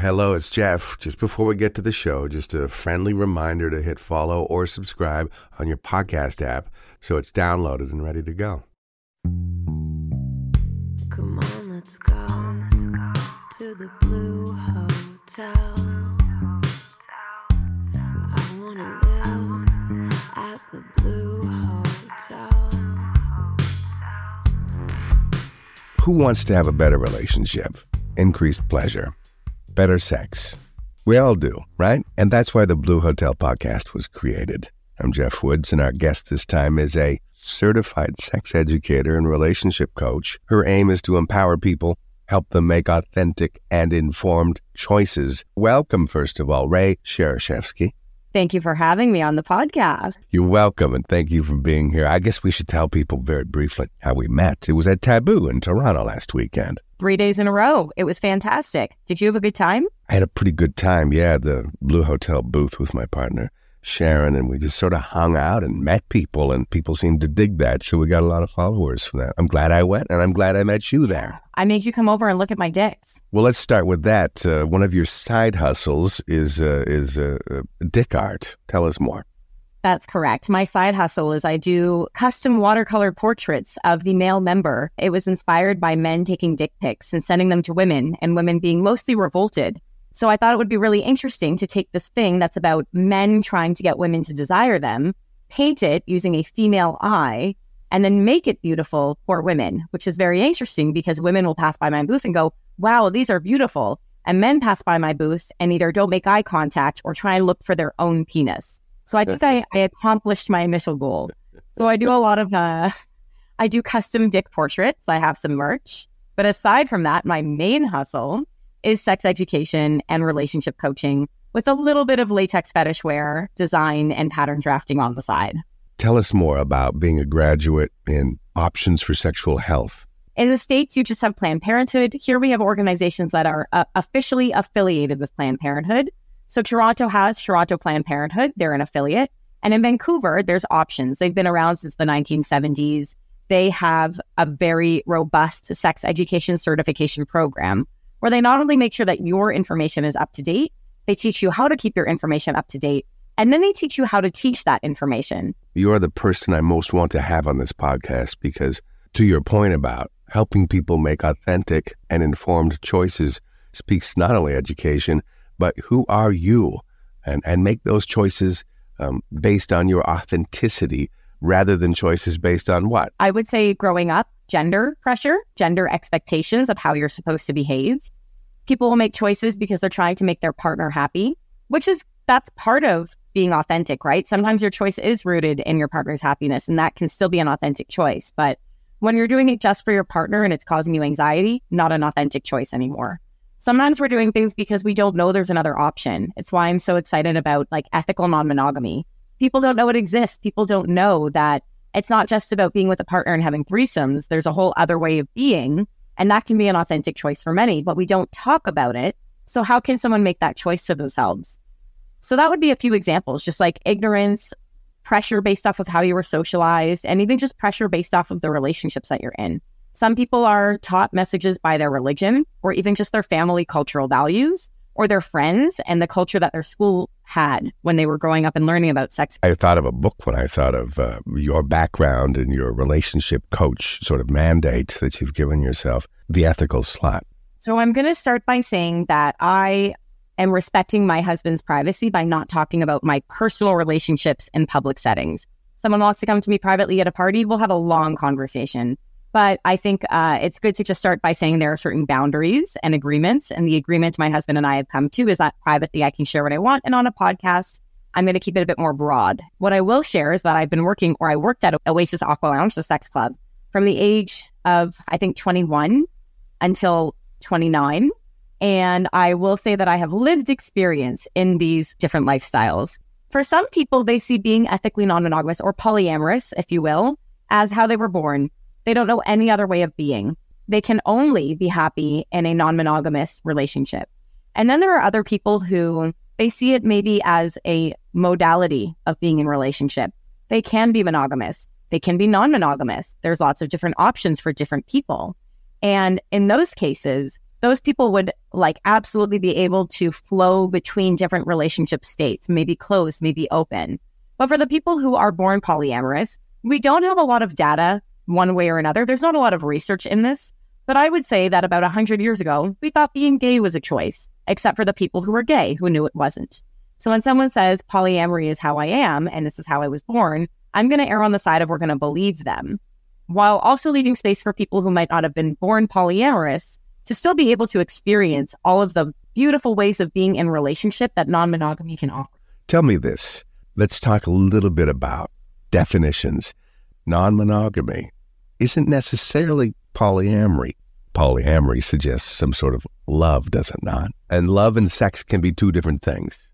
Hello, it's Jeff. Just before we get to the show, just a friendly reminder to hit follow or subscribe on your podcast app so it's downloaded and ready to go. Come on, let's go to the Blue Hotel. I wanna live at the Blue Hotel. Who wants to have a better relationship? Increased pleasure, better sex. We all do, right? And that's why the Blue Hotel podcast was created. I'm Jeff Woods, and our guest this time is a certified sex educator and relationship coach. Her aim is to empower people, help them make authentic and informed choices. Welcome, first of all, Rae Szereszewski. Thank you for having me on the podcast. You're welcome, and thank you for being here. I guess we should tell people very briefly how we met. It was at Taboo in Toronto last weekend. Three days in a row. It was fantastic. Did you have a good time? I had a pretty good time. Yeah, the Blue Hotel booth with my partner Sharon, and we just sort of hung out and met people, and people seemed to dig that. So we got a lot of followers from that. I'm glad I went, and I'm glad I met you there. I made you come over and look at my dicks. Well, let's start with that. Uh, one of your side hustles is uh, is uh, uh, dick art. Tell us more. That's correct. My side hustle is I do custom watercolor portraits of the male member. It was inspired by men taking dick pics and sending them to women, and women being mostly revolted. So I thought it would be really interesting to take this thing that's about men trying to get women to desire them, paint it using a female eye, and then make it beautiful for women, which is very interesting because women will pass by my booth and go, wow, these are beautiful. And men pass by my booth and either don't make eye contact or try and look for their own penis. So I think I, I accomplished my initial goal. So I do a lot of, uh, I do custom dick portraits. I have some merch. But aside from that, my main hustle is sex education and relationship coaching with a little bit of latex fetish wear, design, and pattern drafting on the side. Tell us more about being a graduate in options for sexual health. In the States, you just have Planned Parenthood. Here we have organizations that are uh, officially affiliated with Planned Parenthood. So Toronto has Toronto Planned Parenthood. They're an affiliate. And in Vancouver, there's options. They've been around since the 1970s. They have a very robust sex education certification program where they not only make sure that your information is up to date, they teach you how to keep your information up to date. And then they teach you how to teach that information. You are the person I most want to have on this podcast because, to your point about helping people make authentic and informed choices, speaks not only education, but who are you? And, and make those choices um, based on your authenticity rather than choices based on what? I would say growing up, gender pressure, gender expectations of how you're supposed to behave. People will make choices because they're trying to make their partner happy, which is that's part of being authentic, right? Sometimes your choice is rooted in your partner's happiness, and that can still be an authentic choice. But when you're doing it just for your partner and it's causing you anxiety, not an authentic choice anymore. Sometimes we're doing things because we don't know there's another option. It's why I'm so excited about like ethical non monogamy. People don't know it exists. People don't know that it's not just about being with a partner and having threesomes. There's a whole other way of being. And that can be an authentic choice for many, but we don't talk about it. So, how can someone make that choice for themselves? So, that would be a few examples, just like ignorance, pressure based off of how you were socialized, and even just pressure based off of the relationships that you're in. Some people are taught messages by their religion or even just their family cultural values or their friends and the culture that their school had when they were growing up and learning about sex. I thought of a book when I thought of uh, your background and your relationship coach sort of mandate that you've given yourself, The Ethical Slut. So I'm going to start by saying that I am respecting my husband's privacy by not talking about my personal relationships in public settings. Someone wants to come to me privately at a party, we'll have a long conversation. But I think uh, it's good to just start by saying there are certain boundaries and agreements. And the agreement my husband and I have come to is that privately I can share what I want. And on a podcast, I'm going to keep it a bit more broad. What I will share is that I've been working or I worked at Oasis Aqua Lounge, the sex club, from the age of, I think, 21 until 29. And I will say that I have lived experience in these different lifestyles. For some people, they see being ethically non monogamous or polyamorous, if you will, as how they were born. They don't know any other way of being. They can only be happy in a non monogamous relationship. And then there are other people who they see it maybe as a modality of being in relationship. They can be monogamous. They can be non monogamous. There's lots of different options for different people. And in those cases, those people would like absolutely be able to flow between different relationship states, maybe closed, maybe open. But for the people who are born polyamorous, we don't have a lot of data one way or another. There's not a lot of research in this, but I would say that about 100 years ago, we thought being gay was a choice, except for the people who were gay who knew it wasn't. So when someone says polyamory is how I am and this is how I was born, I'm going to err on the side of we're going to believe them, while also leaving space for people who might not have been born polyamorous to still be able to experience all of the beautiful ways of being in relationship that non-monogamy can offer. Tell me this. Let's talk a little bit about definitions. Non-monogamy isn't necessarily polyamory. Polyamory suggests some sort of love, does it not? And love and sex can be two different things.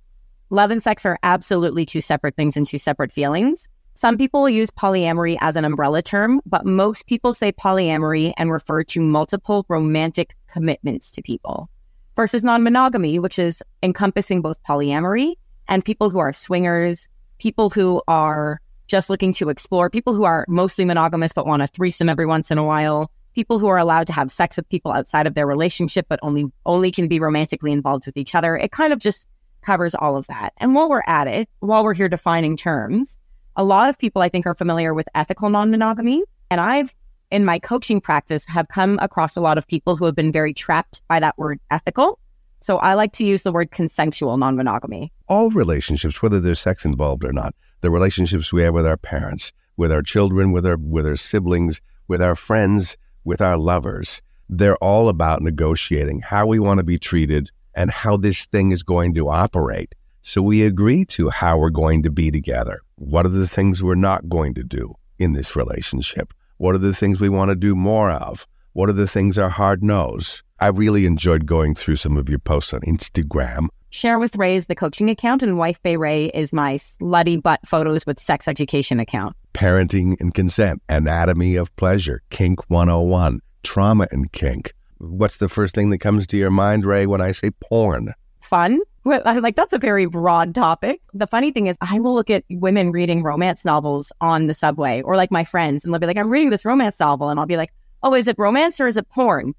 Love and sex are absolutely two separate things and two separate feelings. Some people use polyamory as an umbrella term, but most people say polyamory and refer to multiple romantic commitments to people versus non monogamy, which is encompassing both polyamory and people who are swingers, people who are just looking to explore, people who are mostly monogamous but want a threesome every once in a while, people who are allowed to have sex with people outside of their relationship but only only can be romantically involved with each other. It kind of just covers all of that. And while we're at it, while we're here defining terms, a lot of people I think are familiar with ethical non-monogamy. And I've in my coaching practice have come across a lot of people who have been very trapped by that word ethical. So I like to use the word consensual non-monogamy. All relationships, whether there's sex involved or not, the relationships we have with our parents, with our children, with our with our siblings, with our friends, with our lovers, they're all about negotiating how we want to be treated and how this thing is going to operate. So we agree to how we're going to be together. What are the things we're not going to do in this relationship? What are the things we want to do more of? What are the things our hard nos? I really enjoyed going through some of your posts on Instagram. Share with Rae is the coaching account, and Wife Bay Rae is my slutty butt photos with sex education account. Parenting and consent, anatomy of pleasure, kink 101, trauma and kink. What's the first thing that comes to your mind, Rae, when I say porn? Fun. Well, I'm like, that's a very broad topic. The funny thing is, I will look at women reading romance novels on the subway or like my friends, and they'll be like, I'm reading this romance novel. And I'll be like, oh, is it romance or is it porn?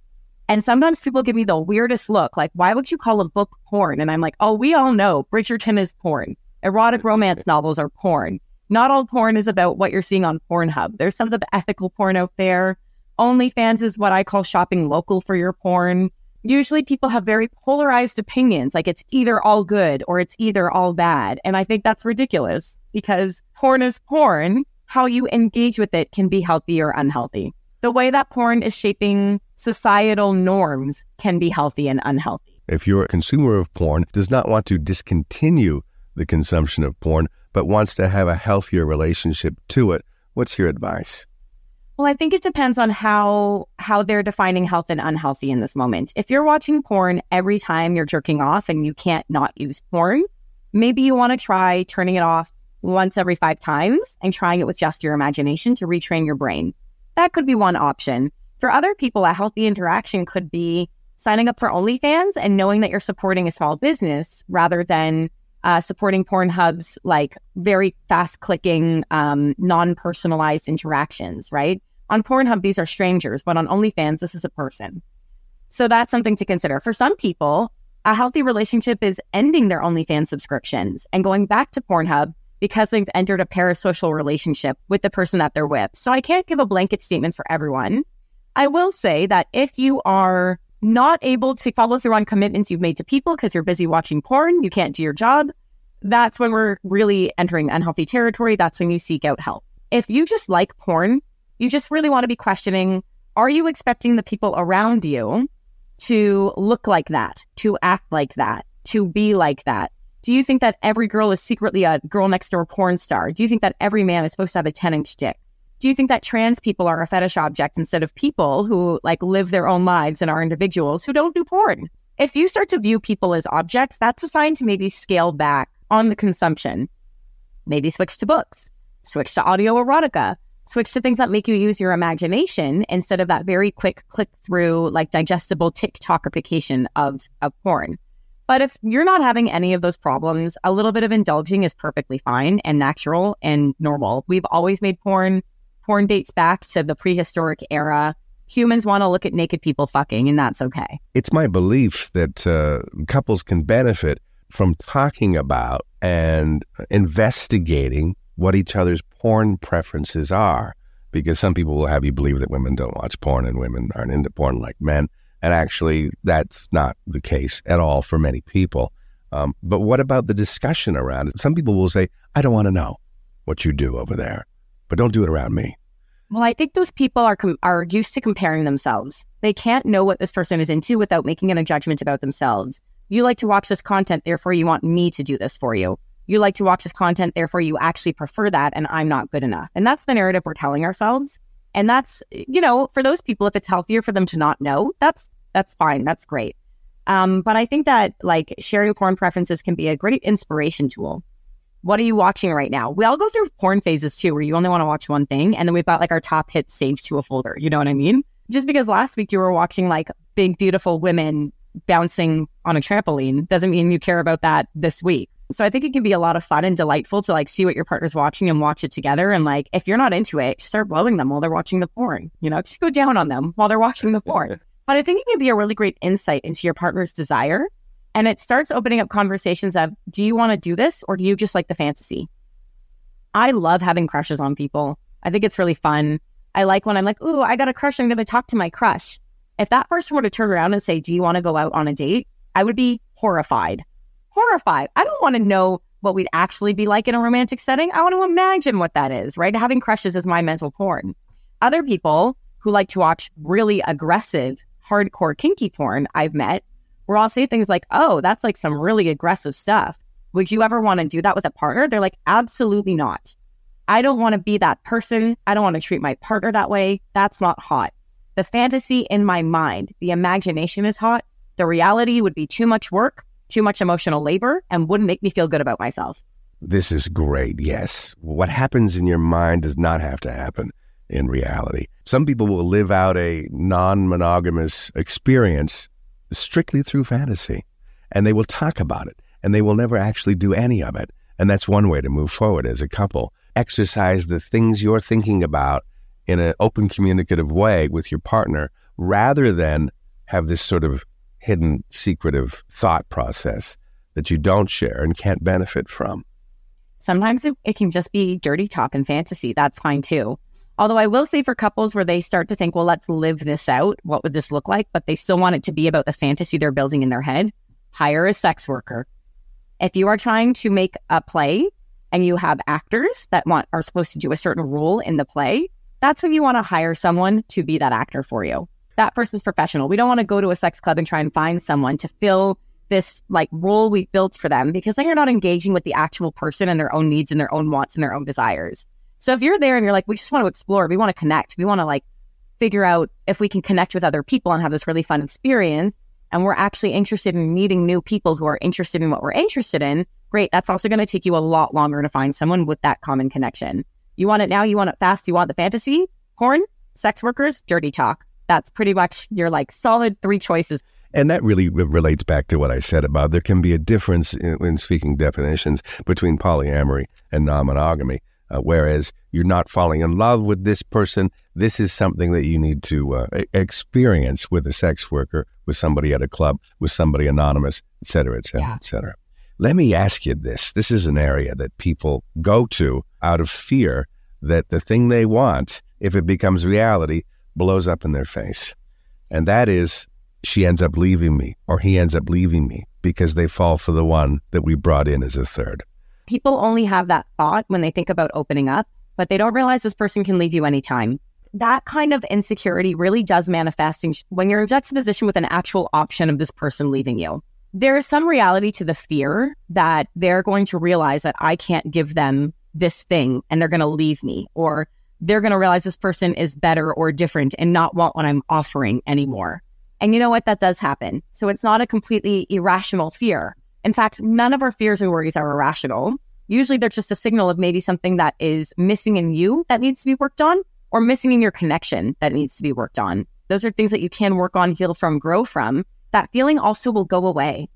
And sometimes people give me the weirdest look, like, why would you call a book porn? And I'm like, oh, we all know Bridgerton is porn. Erotic romance novels are porn. Not all porn is about what you're seeing on Pornhub. There's some of the ethical porn out there. OnlyFans is what I call shopping local for your porn. Usually people have very polarized opinions, like it's either all good or it's either all bad. And I think that's ridiculous because porn is porn. How you engage with it can be healthy or unhealthy. The way that porn is shaping societal norms can be healthy and unhealthy. If you're a consumer of porn, does not want to discontinue the consumption of porn, but wants to have a healthier relationship to it, what's your advice? Well, I think it depends on how how they're defining health and unhealthy in this moment. If you're watching porn every time you're jerking off and you can't not use porn, maybe you want to try turning it off once every 5 times and trying it with just your imagination to retrain your brain. That could be one option. For other people, a healthy interaction could be signing up for OnlyFans and knowing that you're supporting a small business rather than uh, supporting Pornhub's like very fast clicking, um, non personalized interactions, right? On Pornhub, these are strangers, but on OnlyFans, this is a person. So that's something to consider. For some people, a healthy relationship is ending their OnlyFans subscriptions and going back to Pornhub because they've entered a parasocial relationship with the person that they're with. So I can't give a blanket statement for everyone. I will say that if you are not able to follow through on commitments you've made to people because you're busy watching porn, you can't do your job, that's when we're really entering unhealthy territory. That's when you seek out help. If you just like porn, you just really want to be questioning are you expecting the people around you to look like that, to act like that, to be like that? Do you think that every girl is secretly a girl next door porn star? Do you think that every man is supposed to have a 10 inch dick? do you think that trans people are a fetish object instead of people who like live their own lives and are individuals who don't do porn? If you start to view people as objects, that's a sign to maybe scale back on the consumption. Maybe switch to books, switch to audio erotica, switch to things that make you use your imagination instead of that very quick click through, like digestible TikTokification of, of porn. But if you're not having any of those problems, a little bit of indulging is perfectly fine and natural and normal. We've always made porn porn dates back to the prehistoric era. Humans want to look at naked people fucking, and that's okay. It's my belief that uh, couples can benefit from talking about and investigating what each other's porn preferences are. Because some people will have you believe that women don't watch porn and women aren't into porn like men. And actually, that's not the case at all for many people. Um, but what about the discussion around it? Some people will say, I don't want to know what you do over there, but don't do it around me. Well, I think those people are com- are used to comparing themselves. They can't know what this person is into without making a judgment about themselves. You like to watch this content, therefore you want me to do this for you. You like to watch this content, therefore you actually prefer that, and I'm not good enough. And that's the narrative we're telling ourselves. And that's, you know, for those people, if it's healthier for them to not know, that's that's fine. That's great. Um, but I think that like sharing porn preferences can be a great inspiration tool. What are you watching right now? We all go through porn phases too, where you only want to watch one thing, and then we've got like our top hits saved to a folder. You know what I mean? Just because last week you were watching like big, beautiful women bouncing on a trampoline doesn't mean you care about that this week. So I think it can be a lot of fun and delightful to like see what your partner's watching and watch it together. And like, if you're not into it, start blowing them while they're watching the porn. You know, just go down on them while they're watching the porn. But I think it can be a really great insight into your partner's desire. And it starts opening up conversations of, do you want to do this or do you just like the fantasy? I love having crushes on people. I think it's really fun. I like when I'm like, ooh, I got a crush. I'm going to talk to my crush. If that person were to turn around and say, do you want to go out on a date? I would be horrified. Horrified. I don't want to know what we'd actually be like in a romantic setting. I want to imagine what that is, right? Having crushes is my mental porn. Other people who like to watch really aggressive, hardcore, kinky porn I've met, where I'll say things like, oh, that's like some really aggressive stuff. Would you ever want to do that with a partner? They're like, absolutely not. I don't want to be that person. I don't want to treat my partner that way. That's not hot. The fantasy in my mind, the imagination is hot. The reality would be too much work, too much emotional labor, and wouldn't make me feel good about myself. This is great. Yes. What happens in your mind does not have to happen in reality. Some people will live out a non monogamous experience strictly through fantasy, and they will talk about it, and they will never actually do any of it. And that's one way to move forward as a couple. Exercise the things you're thinking about in an open communicative way with your partner rather than have this sort of hidden secretive thought process that you don't share and can't benefit from. Sometimes it, it can just be dirty talk and fantasy. That's fine too. Although I will say for couples where they start to think, well, let's live this out. What would this look like? But they still want it to be about the fantasy they're building in their head. Hire a sex worker. If you are trying to make a play and you have actors that want are supposed to do a certain role in the play, that's when you want to hire someone to be that actor for you. That person's professional. We don't want to go to a sex club and try and find someone to fill this like role we've built for them because then you're not engaging with the actual person and their own needs and their own wants and their own desires. So if you're there and you're like, we just want to explore, we want to connect, we want to like figure out if we can connect with other people and have this really fun experience, and we're actually interested in meeting new people who are interested in what we're interested in, great. That's also going to take you a lot longer to find someone with that common connection. You want it now, you want it fast, you want the fantasy, porn, sex workers, dirty talk. That's pretty much your like solid three choices. And that really relates back to what I said about there can be a difference in, in speaking definitions between polyamory and non monogamy. Uh, whereas you're not falling in love with this person, this is something that you need to uh, experience with a sex worker, with somebody at a club, with somebody anonymous, et cetera, et cetera, yeah. et cetera. Let me ask you this. This is an area that people go to out of fear that the thing they want, if it becomes reality, blows up in their face. And that is, she ends up leaving me or he ends up leaving me because they fall for the one that we brought in as a third. People only have that thought when they think about opening up, but they don't realize this person can leave you anytime. That kind of insecurity really does manifest when you're in juxtaposition with an actual option of this person leaving you there is some reality to the fear that they're going to realize that I can't give them this thing and they're going to leave me, or they're going to realize this person is better or different and not want what I'm offering anymore. And you know what? That does happen. So it's not a completely irrational fear. In fact, none of our fears and worries are irrational. Usually they're just a signal of maybe something that is missing in you that needs to be worked on or missing in your connection that needs to be worked on. Those are things that you can work on, heal from, grow from that feeling also will go away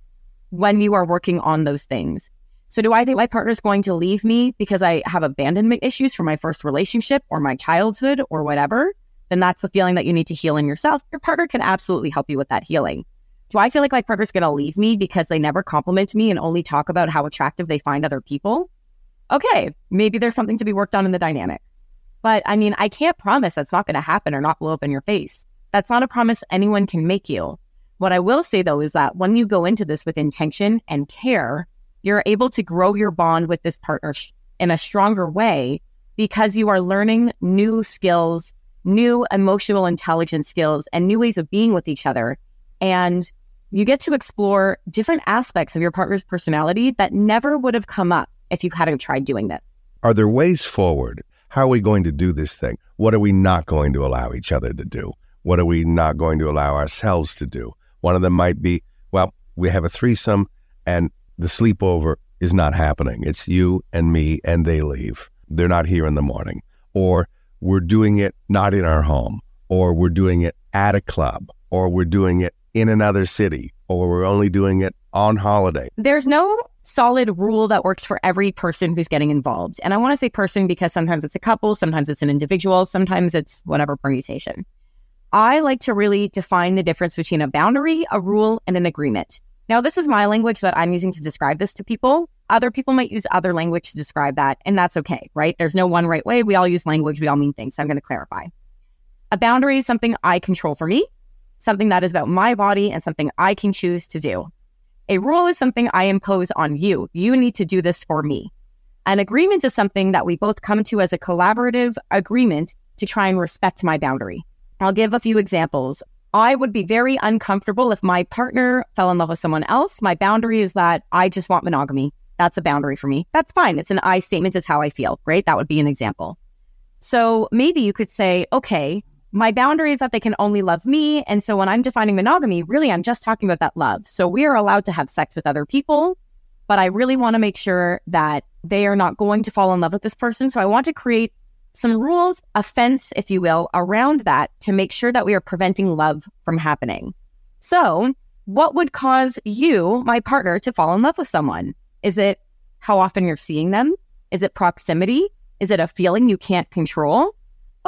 when you are working on those things. So do I think my partner is going to leave me because I have abandonment issues from my first relationship or my childhood or whatever? then that's the feeling that you need to heal in yourself. Your partner can absolutely help you with that healing. Do I feel like my partner's going to leave me because they never compliment me and only talk about how attractive they find other people? Okay, maybe there's something to be worked on in the dynamic. But I mean, I can't promise that's not going to happen or not blow up in your face. That's not a promise anyone can make you. What I will say though is that when you go into this with intention and care, you're able to grow your bond with this partner in a stronger way because you are learning new skills, new emotional intelligence skills, and new ways of being with each other. And you get to explore different aspects of your partner's personality that never would have come up if you hadn't tried doing this. Are there ways forward? How are we going to do this thing? What are we not going to allow each other to do? What are we not going to allow ourselves to do? One of them might be, well, we have a threesome and the sleepover is not happening. It's you and me and they leave. They're not here in the morning. Or we're doing it not in our home. Or we're doing it at a club. Or we're doing it in another city. Or we're only doing it on holiday. There's no solid rule that works for every person who's getting involved. And I want to say person because sometimes it's a couple, sometimes it's an individual, sometimes it's whatever permutation. I like to really define the difference between a boundary, a rule, and an agreement. Now, this is my language that I'm using to describe this to people. Other people might use other language to describe that, and that's okay, right? There's no one right way. We all use language. We all mean things. So I'm going to clarify. A boundary is something I control for me, something that is about my body and something I can choose to do. A rule is something I impose on you. You need to do this for me. An agreement is something that we both come to as a collaborative agreement to try and respect my boundary. I'll give a few examples. I would be very uncomfortable if my partner fell in love with someone else. My boundary is that I just want monogamy. That's a boundary for me. That's fine. It's an I statement. It's how I feel. right? That would be an example. So maybe you could say, okay, my boundary is that they can only love me. And so when I'm defining monogamy, really, I'm just talking about that love. So we are allowed to have sex with other people, but I really want to make sure that they are not going to fall in love with this person. So I want to create some rules, a fence, if you will, around that to make sure that we are preventing love from happening. So, what would cause you, my partner, to fall in love with someone? Is it how often you're seeing them? Is it proximity? Is it a feeling you can't control?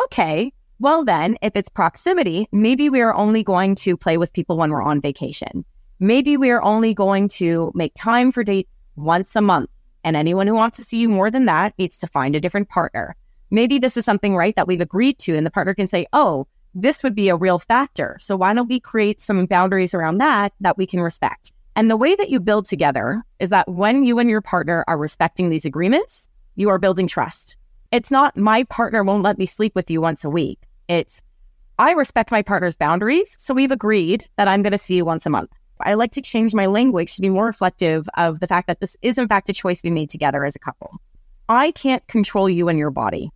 Okay, well, then, if it's proximity, maybe we are only going to play with people when we're on vacation. Maybe we are only going to make time for dates once a month. And anyone who wants to see you more than that needs to find a different partner maybe this is something, right, that we've agreed to, and the partner can say, oh, this would be a real factor. So why don't we create some boundaries around that that we can respect? And the way that you build together is that when you and your partner are respecting these agreements, you are building trust. It's not my partner won't let me sleep with you once a week. It's I respect my partner's boundaries. So we've agreed that I'm going to see you once a month. I like to change my language to be more reflective of the fact that this is, in fact, a choice we made together as a couple. I can't control you and your body.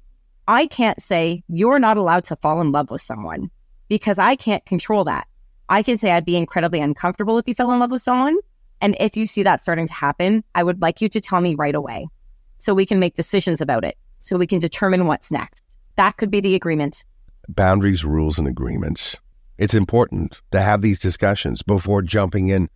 I can't say you're not allowed to fall in love with someone because I can't control that. I can say I'd be incredibly uncomfortable if you fell in love with someone. And if you see that starting to happen, I would like you to tell me right away so we can make decisions about it, so we can determine what's next. That could be the agreement. Boundaries, rules, and agreements. It's important to have these discussions before jumping in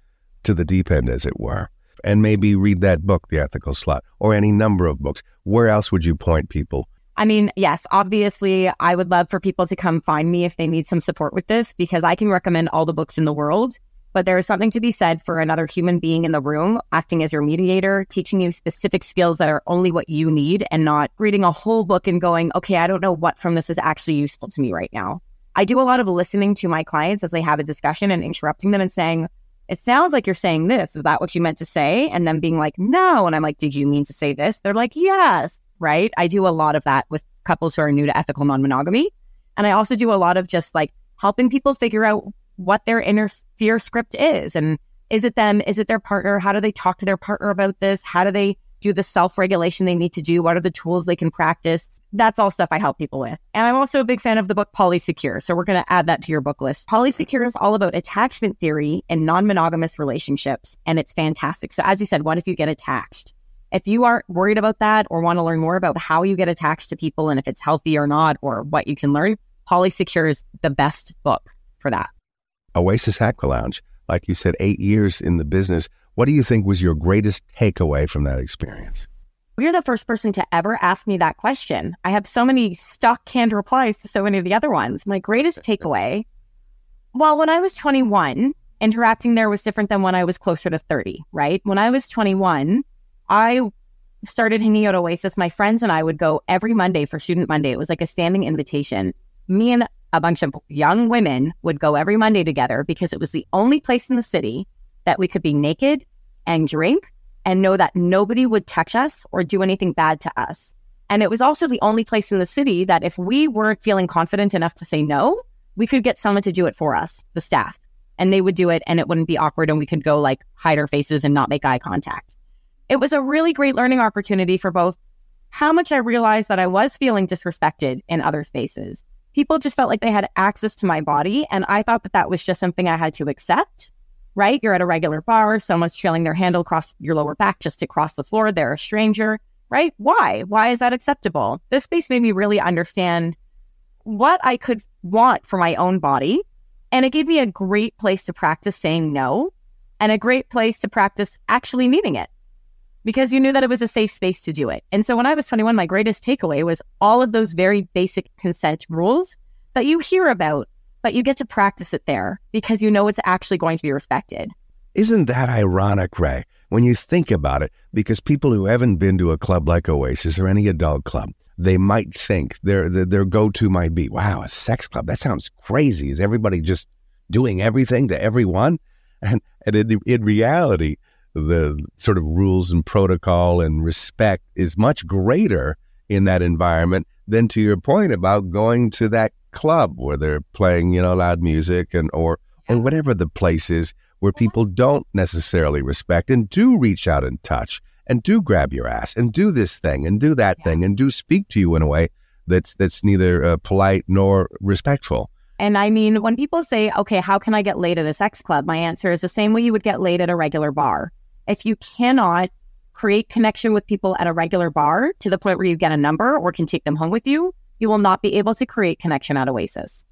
to the deep end, as it were. And maybe read that book, The Ethical Slut, or any number of books. Where else would you point people I mean, yes, obviously, I would love for people to come find me if they need some support with this because I can recommend all the books in the world. But there is something to be said for mm-hmm. another human being in the room acting as your mediator, teaching you specific skills that are only what you need and not reading a whole book and going, okay, I don't know what from this is actually useful to me right now. I do a lot of listening to my clients as they have a discussion and interrupting them and saying, it sounds like you're saying this. Is that what you meant to say? And then being like, no. And I'm like, did you mean to say this? They're like, yes right? I do a lot of that with couples who are new to ethical non monogamy. And I also do a lot of just like helping people figure out what their inner fear script is. And is it them? Is it their partner? How do they talk to their partner about this? How do they do the self regulation they need to do? What are the tools they can practice? That's all stuff I help people with. And I'm also a big fan of the book Polysecure. So we're going to add that to your book list. Polysecure is all about attachment theory in non monogamous relationships. And it's fantastic. So as you said, what if you get attached? If you are worried about that or want to learn more about how you get attached to people and if it's healthy or not or what you can learn, Polysecure is the best book for that. Oasis Aqualounge, like you said, eight years in the business. What do you think was your greatest takeaway from that experience? You're the first person to ever ask me that question. I have so many stock canned replies to so many of the other ones. My greatest takeaway well, when I was 21, interacting there was different than when I was closer to 30, right? When I was 21, I started hanging out Oasis. My friends and I would go every Monday for Student Monday. It was like a standing invitation. Me and a bunch of young women would go every Monday together because it was the only place in the city that we could be naked and drink and know that nobody would touch us or do anything bad to us. And it was also the only place in the city that if we weren't feeling confident enough to say no, we could get someone to do it for us, the staff, and they would do it and it wouldn't be awkward and we could go like hide our faces and not make eye contact. It was a really great learning opportunity for both how much I realized that I was feeling disrespected in other spaces. People just felt like they had access to my body. And I thought that that was just something I had to accept, right? You're at a regular bar, someone's trailing their handle across your lower back just to cross the floor. They're a stranger, right? Why? Why is that acceptable? This space made me really understand what I could want for my own body. And it gave me a great place to practice saying no and a great place to practice actually needing it because you knew that it was a safe space to do it. And so when I was 21, my greatest takeaway was all of those very basic consent rules that you hear about, but you get to practice it there because you know it's actually going to be respected. Isn't that ironic, Rae, when you think about it? Because people who haven't been to a club like Oasis or any adult club, they might think their their, their go to might be, "Wow, a sex club? That sounds crazy. Is everybody just doing everything to everyone?" And and in, in reality, the sort of rules and protocol and respect is much greater in that environment than to your point about going to that club where they're playing, you know, loud music and or or whatever the place is where people don't necessarily respect and do reach out and touch and do grab your ass and do this thing and do that yeah. thing and do speak to you in a way that's that's neither uh, polite nor respectful. And I mean, when people say, "Okay, how can I get laid at a sex club?" My answer is the same way you would get laid at a regular bar. If you cannot create connection with people at a regular bar to the point where you get a number or can take them home with you, you will not be able to create connection at Oasis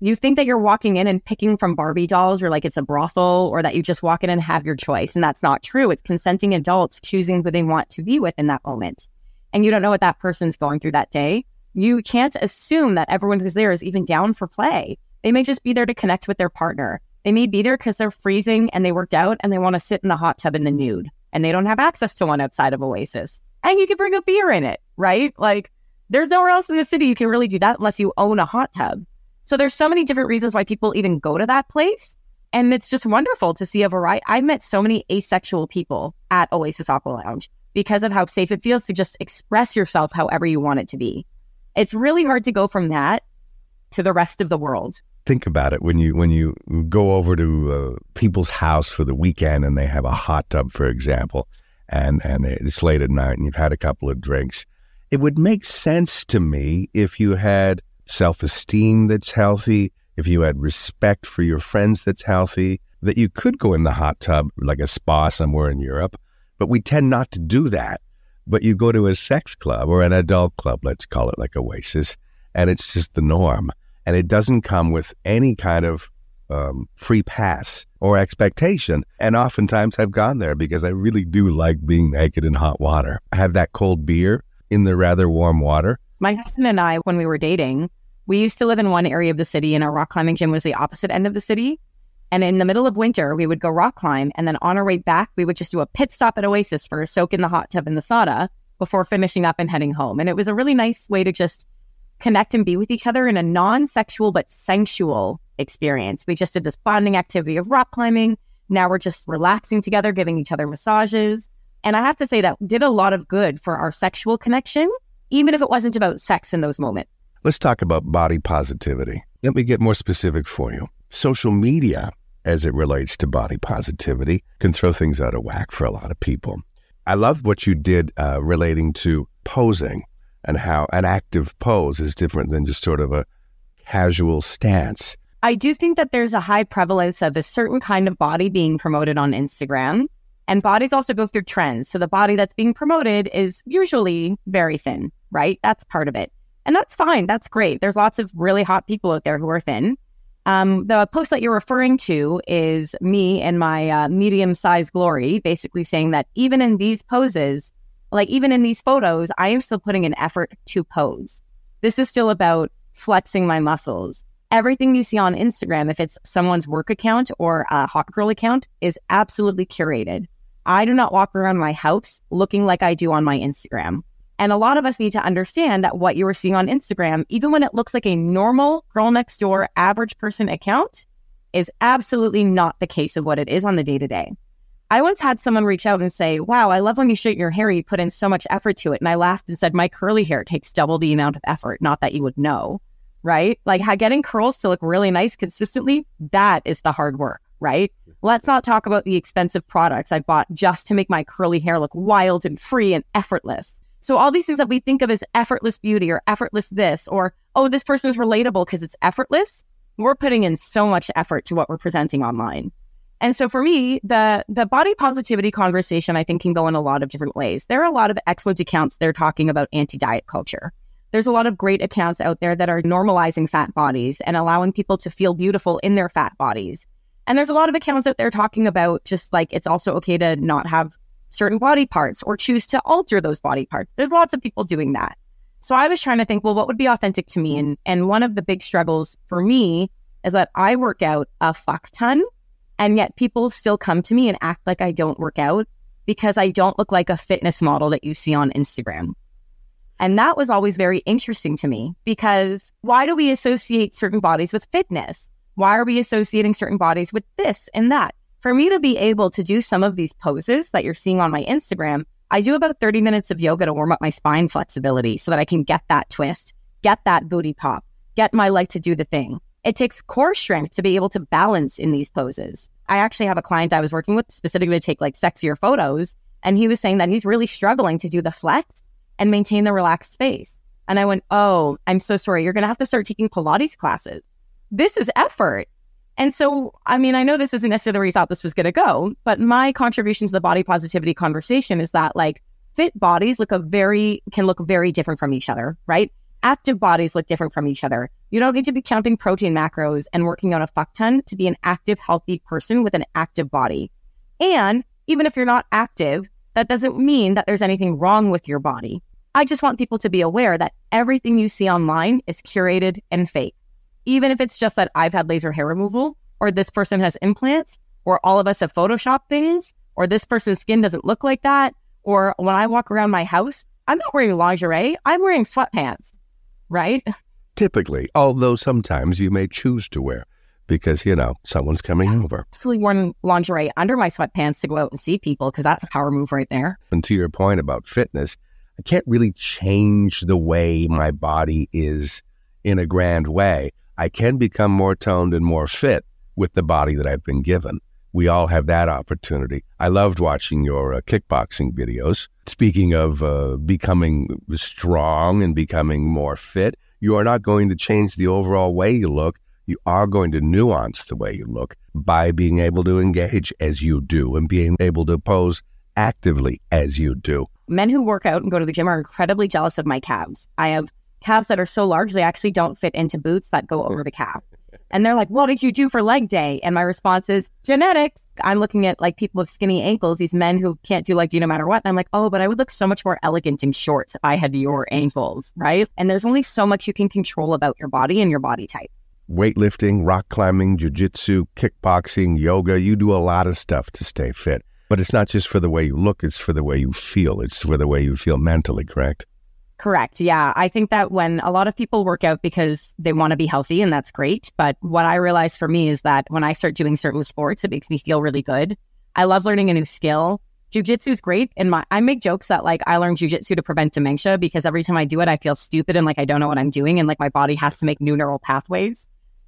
you think that you're walking in and picking from Barbie dolls or like it's a brothel or that you just walk in and have your choice. And that's not true. It's consenting adults choosing who they want to be with in that moment. And you don't know what that person's going through that day. You can't assume that everyone who's there is even down for play. They may just be there to connect with their partner. They may be there because they're freezing and they worked out and they want to sit in the hot tub in the nude and they don't have access to one outside of Oasis. And you can bring a beer in it, right? Like there's nowhere else in the city you can really do that unless you own a hot tub. So there's so many different reasons why people even go to that place. And it's just wonderful to see a variety. I've met so many asexual people at Oasis Aqua Lounge because of how safe it feels to just express yourself however you want it to be. It's really hard to go from that to the rest of the world. Think about it when you when you go over to uh, people's house for the weekend and they have a hot tub, for example, and and it's late at night and you've had a couple of drinks. It would make sense to me if you had self esteem that's healthy, if you had respect for your friends that's healthy, that you could go in the hot tub like a spa somewhere in Europe. But we tend not to do that. But you go to a sex club or an adult club, let's call it like Oasis, and it's just the norm. And it doesn't come with any kind of um, free pass or expectation. And oftentimes I've gone there because I really do like being naked in hot water. I have that cold beer in the rather warm water. My husband and I, when we were dating, we used to live in one area of the city, and our rock climbing gym was the opposite end of the city. And in the middle of winter, we would go rock climb. And then on our way back, we would just do a pit stop at Oasis for a soak in the hot tub in the sauna before finishing up and heading home. And it was a really nice way to just connect and be with each other in a non sexual but sensual experience. We just did this bonding activity of rock climbing. Now we're just relaxing together, giving each other massages. And I have to say that did a lot of good for our sexual connection, even if it wasn't about sex in those moments. Let's talk about body positivity. Let me get more specific for you. Social media, as it relates to body positivity, can throw things out of whack for a lot of people. I love what you did uh, relating to posing and how an active pose is different than just sort of a casual stance. I do think that there's a high prevalence of a certain kind of body being promoted on Instagram. And bodies also go through trends. So the body that's being promoted is usually very thin, right? That's part of it. And that's fine. That's great. There's lots of really hot people out there who are thin. Um, the post that you're referring to is me and my uh, medium sized glory, basically saying that even in these poses, Like even in these photos, I am still putting an effort to pose. This is still about flexing my muscles. Everything you see on Instagram, if it's someone's work account or a hot girl account, is absolutely curated. I do not walk around my house looking like I do on my Instagram. And a lot of us need to understand that what you are seeing on Instagram, even when it looks like a normal girl next door average person account, is absolutely not the case of what it is on the day to day. I once had someone reach out and say, Wow, I love when you straighten your hair. You put in so much effort to it. And I laughed and said, My curly hair takes double the amount of effort. Not that you would know, right? Like getting curls to look really nice consistently, that is the hard work, right? Let's not talk about the expensive products I bought just to make my curly hair look wild and free and effortless. So all these things that we think of as effortless beauty or effortless this, or, oh, this person is relatable because it's effortless. We're putting in so much effort to what we're presenting online. And so for me, the the body positivity conversation I think can go in a lot of different ways. There are a lot of excellent accounts they're talking about anti-diet culture. There's a lot of great accounts out there that are normalizing fat bodies and allowing people to feel beautiful in their fat bodies. And there's a lot of accounts out there talking about just like it's also okay to not have certain body parts or choose to alter those body parts. There's lots of people doing that. So I was trying to think, well, what would be authentic to me? And and one of the big struggles for me is that I work out a fuck ton and yet people still come to me and act like I don't work out because I don't look like a fitness model that you see on Instagram. And that was always very interesting to me because why do we associate certain bodies with fitness? Why are we associating certain bodies with this and that? For me to be able to do some of these poses that you're seeing on my Instagram, I do about 30 minutes of yoga to warm up my spine flexibility so that I can get that twist, get that booty pop, get my leg to do the thing. It takes core strength to be able to balance in these poses. I actually have a client I was working with specifically to take like sexier photos. And he was saying that he's really struggling to do the flex and maintain the relaxed face. And I went, Oh, I'm so sorry. You're going to have to start taking Pilates classes. This is effort. And so, I mean, I know this isn't necessarily where you thought this was going to go, but my contribution to the body positivity conversation is that like fit bodies look a very, can look very different from each other, right? Active bodies look different from each other. You don't need to be counting protein macros and working out a fuck ton to be an active, healthy person with an active body. And even if you're not active, that doesn't mean that there's anything wrong with your body. I just want people to be aware that everything you see online is curated and fake. Even if it's just that I've had laser hair removal, or this person has implants, or all of us have Photoshop things, or this person's skin doesn't look like that, or when I walk around my house, I'm not wearing lingerie, I'm wearing sweatpants right? Typically, although sometimes you may choose to wear because, you know, someone's coming yeah. over. Absolutely worn lingerie under my sweatpants to go out and see people because that's a power move right there. And to your point about fitness, I can't really change the way my body is in a grand way. I can become more toned and more fit with the body that I've been given. We all have that opportunity. I loved watching your uh, kickboxing videos. Speaking of uh, becoming strong and becoming more fit, you are not going to change the overall way you look. You are going to nuance the way you look by being able to engage as you do and being able to pose actively as you do. Men who work out and go to the gym are incredibly jealous of my calves. I have calves that are so large they actually don't fit into boots that go over the calf. And they're like, what did you do for leg day? And my response is genetics. I'm looking at like people with skinny ankles, these men who can't do leg day no matter what. And I'm like, oh, but I would look so much more elegant in shorts if I had your ankles, right? And there's only so much you can control about your body and your body type. Weightlifting, rock climbing, jujitsu, kickboxing, yoga, you do a lot of stuff to stay fit. But it's not just for the way you look, it's for the way you feel. It's for the way you feel mentally, correct? Correct. Yeah. I think that when a lot of people work out because they want to be healthy, and that's great. But what I realized for me is that when I start doing certain sports, it makes me feel really good. I love learning a new skill. Jujitsu is great. And my, I make jokes that like I learned jujitsu to prevent dementia because every time I do it, I feel stupid and like I don't know what I'm doing. And like my body has to make new neural pathways.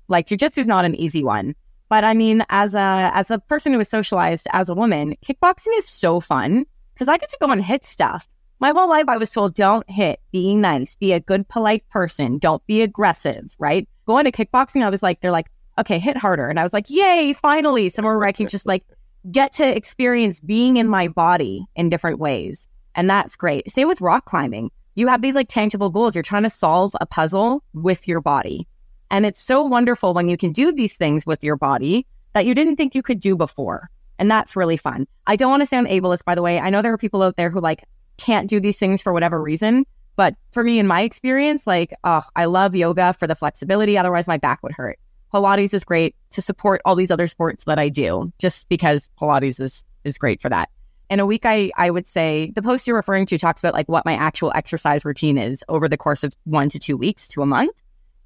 Like jujitsu is not an easy one. But I mean, as a, as a person who is socialized as a woman, kickboxing is so fun because I get to go and hit stuff my whole life, I was told, don't hit, being nice, be a good, polite person, don't be aggressive, right? Going to kickboxing, I was like, they're like, okay, hit harder. And I was like, yay, finally, somewhere where I can just like get to experience being in my body in different ways. And that's great. Same with rock climbing. You have these like tangible goals. You're trying to solve a puzzle with your body. And it's so wonderful when you can do these things with your body that you didn't think you could do before. And that's really fun. I don't want to sound ableist, by the way. I know there are people out there who like can't do these things for whatever reason. But for me, in my experience, like, oh, I love yoga for the flexibility. Otherwise, my back would hurt. Pilates is great to support all these other sports that I do, just because Pilates is is great for that. In a week, I I would say the post you're referring to talks about like what my actual exercise routine is over the course of one to two weeks to a month,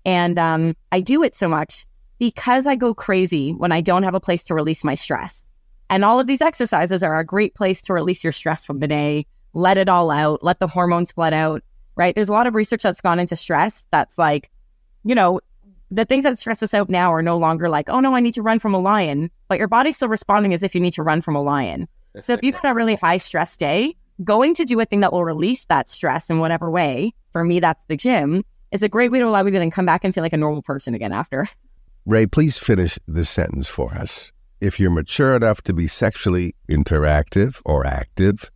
and um, I do it so much because I go crazy when I don't have a place to release my stress. And all of these exercises are a great place to release your stress from the day, let it all out, let the hormones flood out, right? There's a lot of research that's gone into stress that's like, you know, the things that stress us out now are no longer like, oh no, I need to run from a lion, but your body's still responding as if you need to run from a lion. So if you've had a really high stress day, going to do a thing that will release that stress in whatever way, for me, that's the gym, is a great way to allow me to then come back and feel like a normal person again after. Ray, please finish this sentence for us. If you're mature enough to be sexually interactive or active,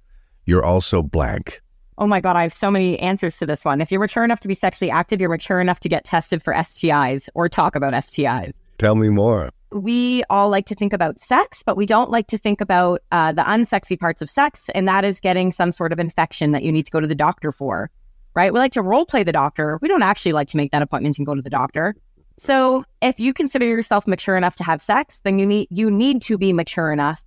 you're also blank. Oh my God, I have so many answers to this one. If you're mature enough to be sexually active, you're mature enough to get tested for STIs or talk about STIs. Tell me more. We all like to think about sex, but we don't like to think about uh, the unsexy parts of sex, and that is getting some sort of infection that you need to go to the doctor for, right? We like to role play the doctor. We don't actually like to make that appointment and go to the doctor. So if you consider yourself mature enough to have sex, then you need you need to be mature enough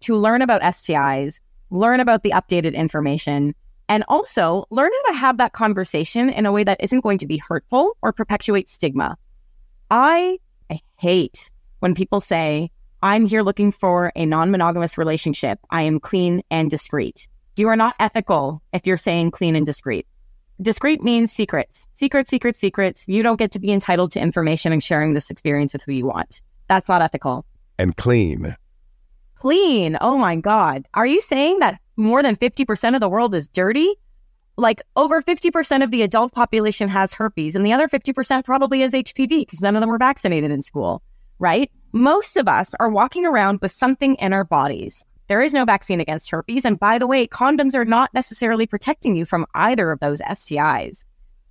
to learn about STIs, learn about the updated information, and also learn how to have that conversation in a way that isn't going to be hurtful or perpetuate stigma. I, I hate when people say, I'm here looking for a non monogamous relationship. I am clean and discreet. You are not ethical if you're saying clean and discreet. Discreet means secrets, secrets, secrets, secrets. You don't get to be entitled to information and sharing this experience with who you want. That's not ethical. And clean. Clean. Oh my God. Are you saying that more than 50% of the world is dirty? Like over 50% of the adult population has herpes, and the other 50% probably has HPV because none of them were vaccinated in school, right? Most of us are walking around with something in our bodies. There is no vaccine against herpes. And by the way, condoms are not necessarily protecting you from either of those STIs.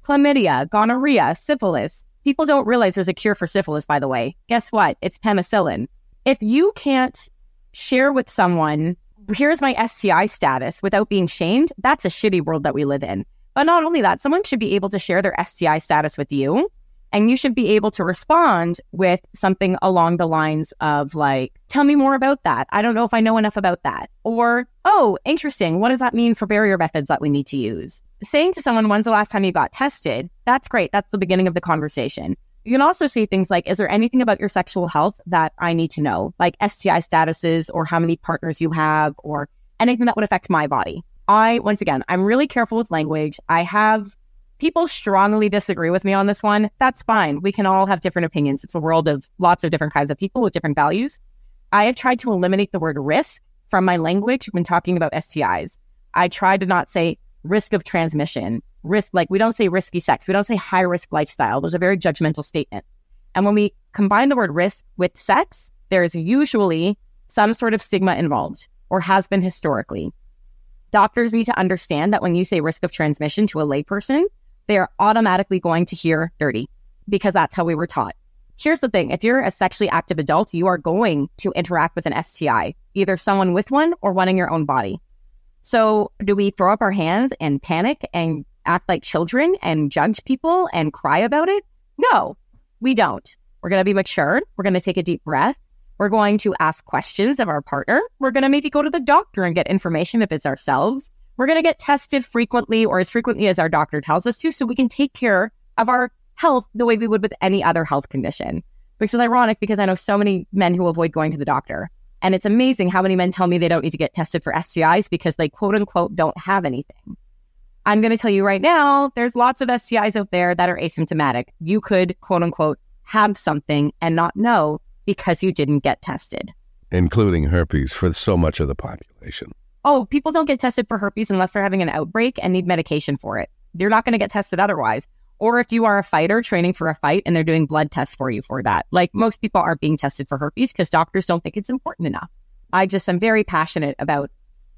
Chlamydia, gonorrhea, syphilis. People don't realize there's a cure for syphilis, by the way. Guess what? It's penicillin. If you can't share with someone here's my STI status without being shamed, that's a shitty world that we live in. But not only that, someone should be able to share their STI status with you. And you should be able to respond with something along the lines of, like, tell me more about that. I don't know if I know enough about that. Or, oh, interesting. What does that mean for barrier methods that we need to use? Saying to someone, when's the last time you got tested? That's great. That's the beginning of the conversation. You can also say things like, is there anything about your sexual health that I need to know? Like STI statuses or how many partners you have or anything that would affect my body. I, once again, I'm really careful with language. I have people strongly disagree with me on this one. That's fine. We can all have different opinions. It's a world of lots of different kinds of people with different values. I have tried to eliminate the word risk from my language when talking about STIs. I try to not say risk of transmission risk, like we don't say risky sex, we don't say high risk lifestyle. Those are very judgmental statements. And when we combine the word risk with sex, there is usually some sort of stigma involved or has been historically. Doctors need to understand that when you say risk of transmission to a layperson, they are automatically going to hear dirty because that's how we were taught. Here's the thing if you're a sexually active adult, you are going to interact with an STI, either someone with one or one in your own body. So, do we throw up our hands and panic and act like children and judge people and cry about it? No, we don't. We're going to be mature. We're going to take a deep breath. We're going to ask questions of our partner. We're going to maybe go to the doctor and get information if it's ourselves. We're going to get tested frequently or as frequently as our doctor tells us to so we can take care of our health the way we would with any other health condition. Which is ironic because I know so many men who avoid going to the doctor. And it's amazing how many men tell me they don't need to get tested for STIs because they quote unquote don't have anything. I'm going to tell you right now, there's lots of STIs out there that are asymptomatic. You could, quote unquote, have something and not know because you didn't get tested. Including herpes for so much of the population. Oh, people don't get tested for herpes unless they're having an outbreak and need medication for it. They're not going to get tested otherwise. Or if you are a fighter training for a fight and they're doing blood tests for you for that. Like most people aren't being tested for herpes because doctors don't think it's important enough. I just am very passionate about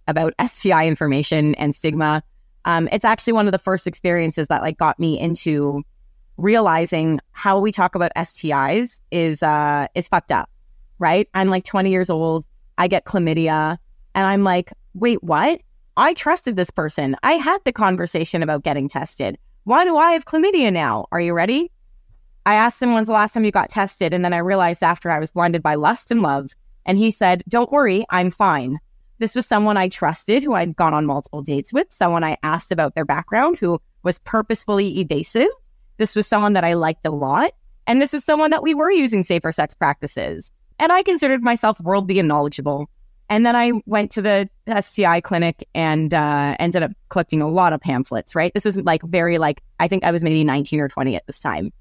about STI information and stigma um, it's actually one of the first experiences that like got me into realizing how we talk about STIs is uh is fucked up, right? I'm like 20 years old. I get chlamydia, and I'm like, wait, what? I trusted this person. I had the conversation about getting tested. Why do I have chlamydia now? Are you ready? I asked him when's the last time you got tested. And then I realized after I was blinded by lust and love. And he said, Don't worry, I'm fine. This was someone I trusted who I'd gone on multiple dates with, someone I asked about their background who was purposefully evasive. This was someone that I liked a lot. And this is someone that we were using safer sex practices. And I considered myself worldly and knowledgeable. And then I went to the STI clinic and uh, ended up collecting a lot of pamphlets, right? This is like very like, I think I was maybe 19 or 20 at this time.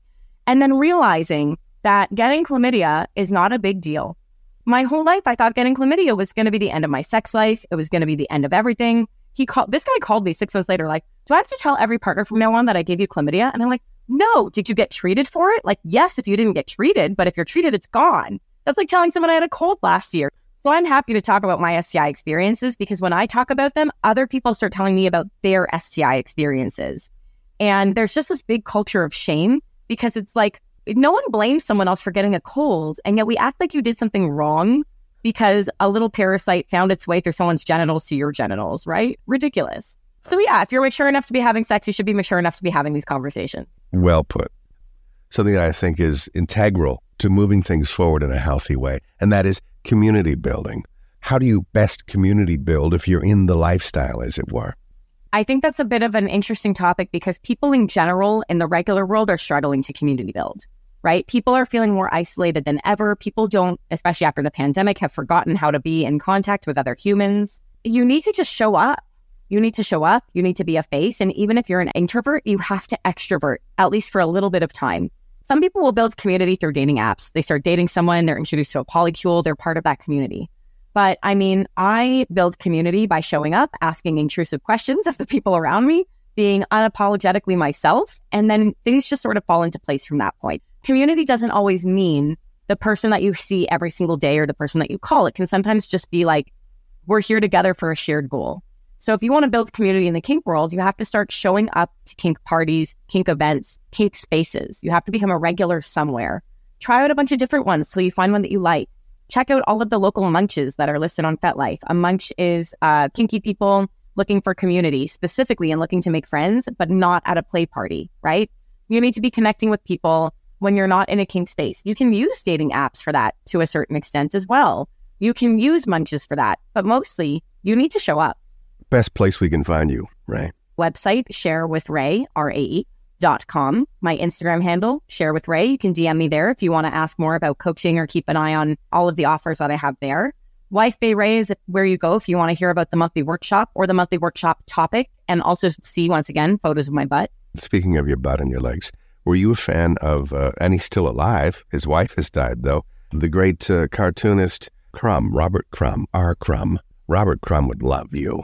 And then realizing that getting chlamydia is not a big deal. My whole life, I thought getting chlamydia was going to be the end of my sex life. It was going to be the end of everything. He called, this guy called me six months later, like, do I have to tell every partner from now on that I gave you chlamydia? And I'm like, no. Did you get treated for it? Like, yes, if you didn't get treated, but if you're treated, it's gone. That's like telling someone I had a cold last year. So I'm happy to talk about my STI experiences because when I talk about them, other people start telling me about their STI experiences. And there's just this big culture of shame because it's like no one blames someone else for getting a cold. And yet we act like you did something wrong because a little parasite found its way through someone's genitals to your genitals, right? Ridiculous. So, yeah, if you're mature enough to be having sex, you should be mature enough to be having these conversations. Well put. Something that I think is integral to moving things forward in a healthy way, and that is community building. How do you best community build if you're in the lifestyle, as it were? I think that's a bit of an interesting topic because people in general in the regular world are struggling to community build, right? People are feeling more isolated than ever. People don't, especially after the pandemic, have forgotten how to be in contact with other humans. You need to just show up. You need to show up. You need to be a face. And even if you're an introvert, you have to extrovert, at least for a little bit of time. Some people will build community through dating apps. They start dating someone, they're introduced to a polycule, they're part of that community. But I mean, I build community by showing up, asking intrusive questions of the people around me, being unapologetically myself, and then things just sort of fall into place from that point. Community doesn't always mean the person that you see every single day or the person that you call. It can sometimes just be like, we're here together for a shared goal. So if you want to build community in the kink world, you have to start showing up to kink parties, kink events, kink spaces. You have to become a regular somewhere. Try out a bunch of different ones till you find one that you like. Check out all of the local munches that are listed on FetLife. A munch is uh, kinky people looking for community specifically and looking to make friends, but not at a play party, right? You need to be connecting with people when you're not in a kink space. You can use dating apps for that to a certain extent as well. You can use munches for that, but mostly you need to show up best place we can find you, Ray? Website, share with Rae, R A E dot com. My Instagram handle, share with Ray. You can DM me there if you want to ask more about coaching or keep an eye on all of the offers that I have there. Wife Bay Ray is where you go if you want to hear about the monthly workshop or the monthly workshop topic and also see once again photos of my butt. Speaking of your butt and your legs, were you a fan of, uh, and he's still alive, his wife has died though, the great uh, cartoonist Crumb, Robert Crumb, R. Crumb. Robert Crumb would love you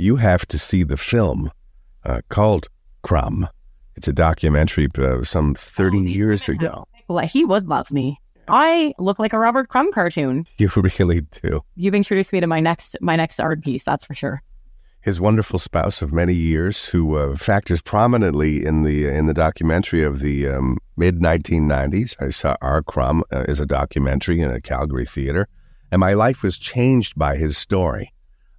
you have to see the film uh, called Crumb. It's a documentary uh, some 30 oh, years ago. Well, he would love me. I look like a Robert Crumb cartoon. You really do. You've introduced me to my next my next art piece, that's for sure. His wonderful spouse of many years, who uh, factors prominently in the in the documentary of the um, mid 1990s. I saw R. Crumb uh, as a documentary in a Calgary theater, and my life was changed by his story.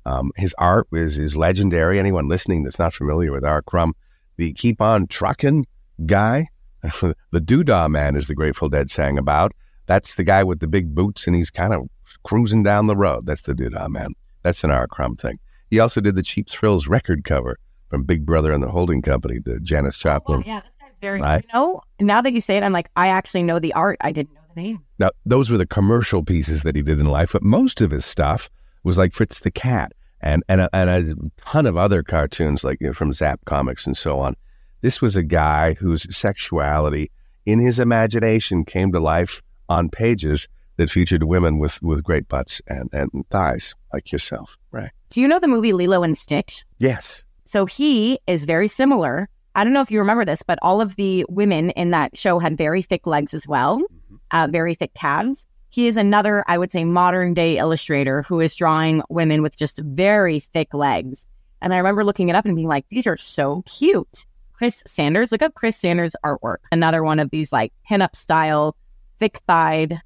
Um, his art is, is legendary. Anyone listening that's not familiar with R. Crumb, the Keep On Truckin' guy, the Doodah Man, as the Grateful Dead sang about. That's the guy with the big boots and he's kind of cruising down the road. That's the Doodah Man. That's an R. Crumb thing. He also did the Cheap Thrills record cover from Big Brother and the Holding Company, the Janis Joplin. Oh, yeah, this guy's very, right? you know, now that you say it, I'm like, I actually know the art. I didn't know the name. Now, those were the commercial pieces that he did in life, but most of his stuff was like Fritz the Cat and and a, and a ton of other cartoons like you know, from Zap Comics and so on. This was a guy whose sexuality in his imagination came to life on pages that featured women with, with great butts and, and thighs like yourself, right? Do you know the movie Lilo and Stitch? Yes. So he is very similar. I don't know if you remember this, but all of the women in that show had very thick legs as well, mm-hmm. uh, very thick calves. He is another, I would say, modern day illustrator who is drawing women with just very thick legs. And I remember looking it up and being like, these are so cute. Chris Sanders, look up Chris Sanders' artwork. Another one of these like pinup style, thick thighed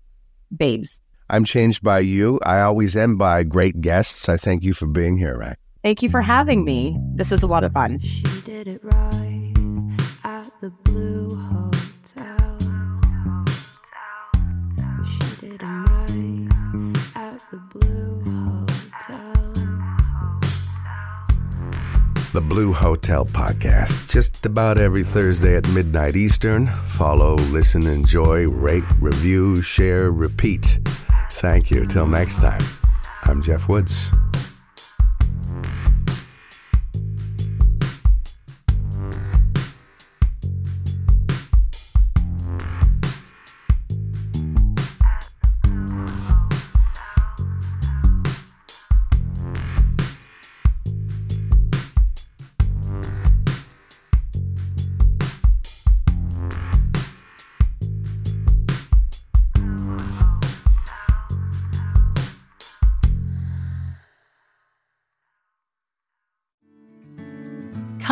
babes. I'm changed by you. I always am by great guests. I thank you for being here, Rae. Thank you for having me. This was a lot of fun. She did it right at the Blue The Blue Hotel Podcast, just about every Thursday at midnight Eastern. Follow, listen, enjoy, rate, review, share, repeat. Thank you. Till next time, I'm Jeff Woods.